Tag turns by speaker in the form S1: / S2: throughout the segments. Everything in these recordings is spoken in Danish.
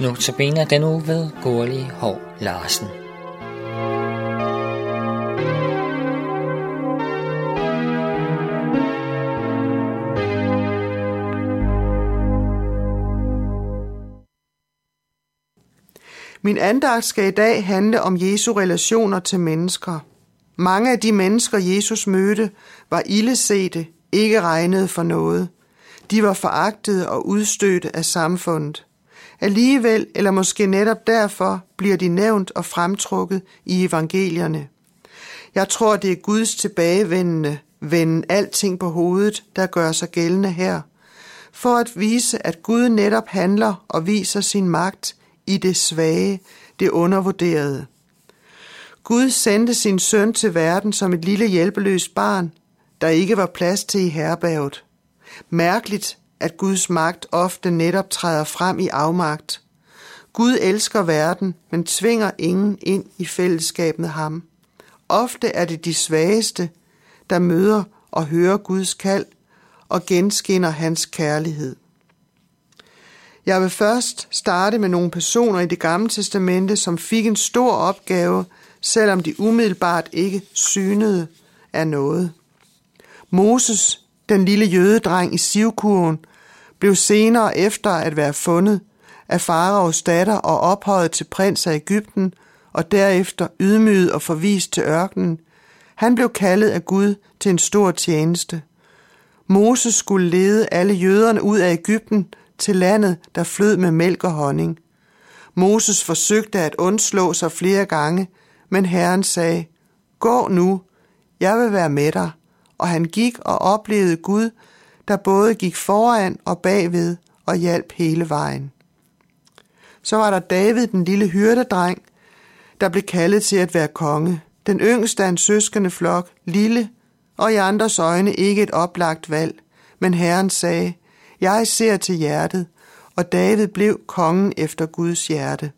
S1: Notabene den uge ved Gurli Hov Larsen.
S2: Min andagt skal i dag handle om Jesu relationer til mennesker. Mange af de mennesker, Jesus mødte, var ildesete, ikke regnet for noget. De var foragtede og udstødte af samfundet. Alligevel, eller måske netop derfor, bliver de nævnt og fremtrukket i evangelierne. Jeg tror, det er Guds tilbagevendende, vende alting på hovedet, der gør sig gældende her, for at vise, at Gud netop handler og viser sin magt i det svage, det undervurderede. Gud sendte sin søn til verden som et lille hjælpeløst barn, der ikke var plads til i herberget. Mærkeligt, at Guds magt ofte netop træder frem i afmagt. Gud elsker verden, men tvinger ingen ind i fællesskab med ham. Ofte er det de svageste, der møder og hører Guds kald og genskinner hans kærlighed. Jeg vil først starte med nogle personer i det gamle testamente, som fik en stor opgave, selvom de umiddelbart ikke synede af noget. Moses, den lille jødedreng i Sivkurven, blev senere efter at være fundet af faraos datter og ophøjet til prins af Ægypten, og derefter ydmyget og forvist til ørkenen. Han blev kaldet af Gud til en stor tjeneste. Moses skulle lede alle jøderne ud af Ægypten til landet, der flød med mælk og honning. Moses forsøgte at undslå sig flere gange, men Herren sagde, Gå nu, jeg vil være med dig. Og han gik og oplevede Gud, der både gik foran og bagved og hjalp hele vejen. Så var der David, den lille hyrdedreng, der blev kaldet til at være konge. Den yngste af en søskende flok, lille og i andres øjne ikke et oplagt valg. Men Herren sagde, jeg ser til hjertet, og David blev kongen efter Guds hjerte.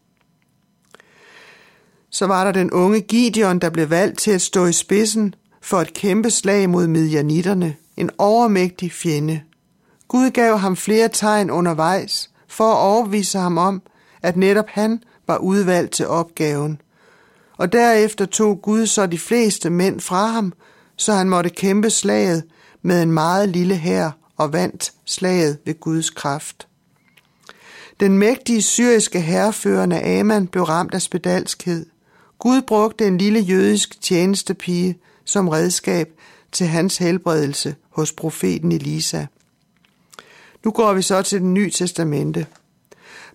S2: Så var der den unge Gideon, der blev valgt til at stå i spidsen for et kæmpe slag mod midjanitterne, en overmægtig fjende. Gud gav ham flere tegn undervejs for at overvise ham om, at netop han var udvalgt til opgaven. Og derefter tog Gud så de fleste mænd fra ham, så han måtte kæmpe slaget med en meget lille hær og vandt slaget ved Guds kraft. Den mægtige syriske herreførende Aman blev ramt af spedalskhed. Gud brugte en lille jødisk tjenestepige som redskab til hans helbredelse hos profeten Elisa. Nu går vi så til den nye testamente.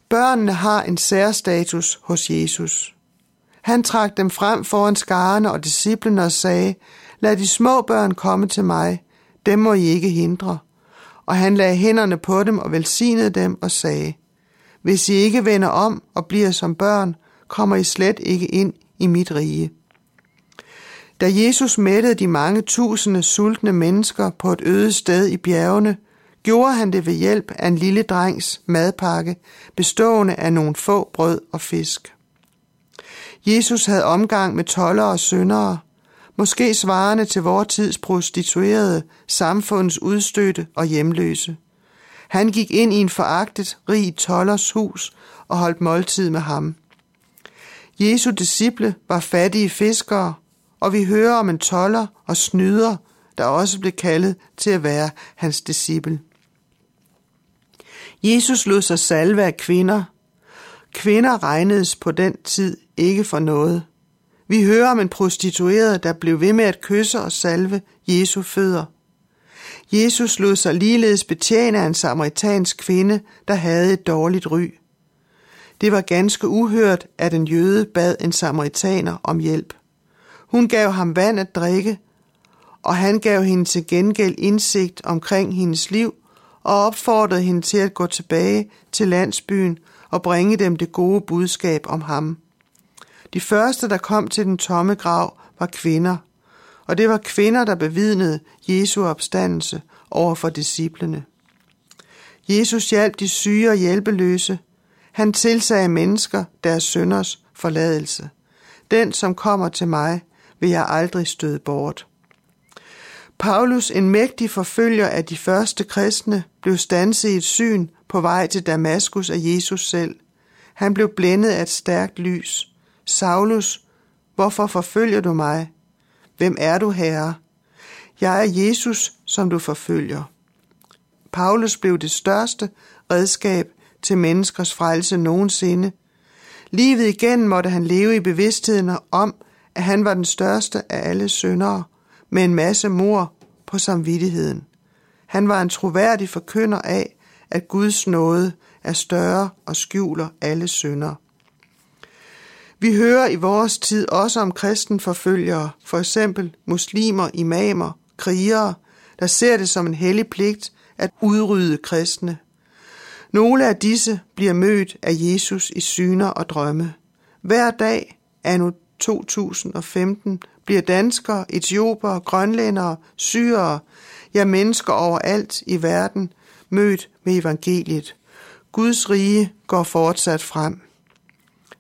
S2: Børnene har en særstatus hos Jesus. Han trak dem frem foran skarne og disciplene og sagde, lad de små børn komme til mig, dem må I ikke hindre. Og han lagde hænderne på dem og velsignede dem og sagde, hvis I ikke vender om og bliver som børn, kommer I slet ikke ind i mit rige. Da Jesus mættede de mange tusinde sultne mennesker på et øde sted i bjergene, gjorde han det ved hjælp af en lille drengs madpakke, bestående af nogle få brød og fisk. Jesus havde omgang med toller og syndere, måske svarende til vor tids prostituerede, samfundets udstøtte og hjemløse. Han gik ind i en foragtet, rig tollers hus og holdt måltid med ham. Jesu disciple var fattige fiskere, og vi hører om en toller og snyder, der også blev kaldet til at være hans disciple. Jesus lod sig salve af kvinder. Kvinder regnedes på den tid ikke for noget. Vi hører om en prostitueret, der blev ved med at kysse og salve Jesu fødder. Jesus lod sig ligeledes betjene af en samaritansk kvinde, der havde et dårligt ry. Det var ganske uhørt, at en jøde bad en samaritaner om hjælp. Hun gav ham vand at drikke, og han gav hende til gengæld indsigt omkring hendes liv og opfordrede hende til at gå tilbage til landsbyen og bringe dem det gode budskab om ham. De første, der kom til den tomme grav, var kvinder, og det var kvinder, der bevidnede Jesu opstandelse over for disciplene. Jesus hjalp de syge og hjælpeløse. Han tilsagde mennesker deres sønders forladelse. Den, som kommer til mig, vil jeg aldrig støde bort. Paulus, en mægtig forfølger af de første kristne, blev stanset i et syn på vej til Damaskus af Jesus selv. Han blev blændet af et stærkt lys. Saulus, hvorfor forfølger du mig? Hvem er du, Herre? Jeg er Jesus, som du forfølger. Paulus blev det største redskab til menneskers frelse nogensinde. Livet igen måtte han leve i bevidstheden om, at han var den største af alle syndere, med en masse mor på samvittigheden. Han var en troværdig forkynder af, at Guds nåde er større og skjuler alle synder. Vi hører i vores tid også om kristenforfølgere, for eksempel muslimer, imamer, krigere, der ser det som en hellig pligt at udrydde kristne. Nogle af disse bliver mødt af Jesus i syner og drømme. Hver dag, anno 2015, bliver danskere, etioper, grønlændere, syrere, ja mennesker overalt i verden mødt med evangeliet. Guds rige går fortsat frem.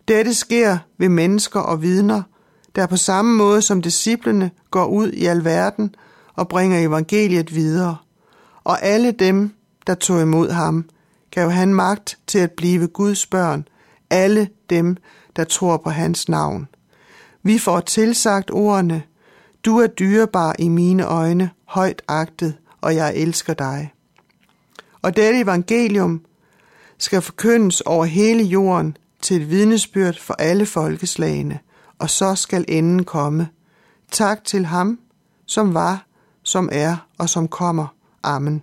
S2: Dette sker ved mennesker og vidner, der på samme måde som disciplene går ud i alverden og bringer evangeliet videre. Og alle dem, der tog imod ham, gav han magt til at blive Guds børn, alle dem, der tror på hans navn. Vi får tilsagt ordene, du er dyrebar i mine øjne, højt agtet, og jeg elsker dig. Og dette evangelium skal forkyndes over hele jorden til et vidnesbyrd for alle folkeslagene, og så skal enden komme. Tak til ham, som var, som er og som kommer. Amen.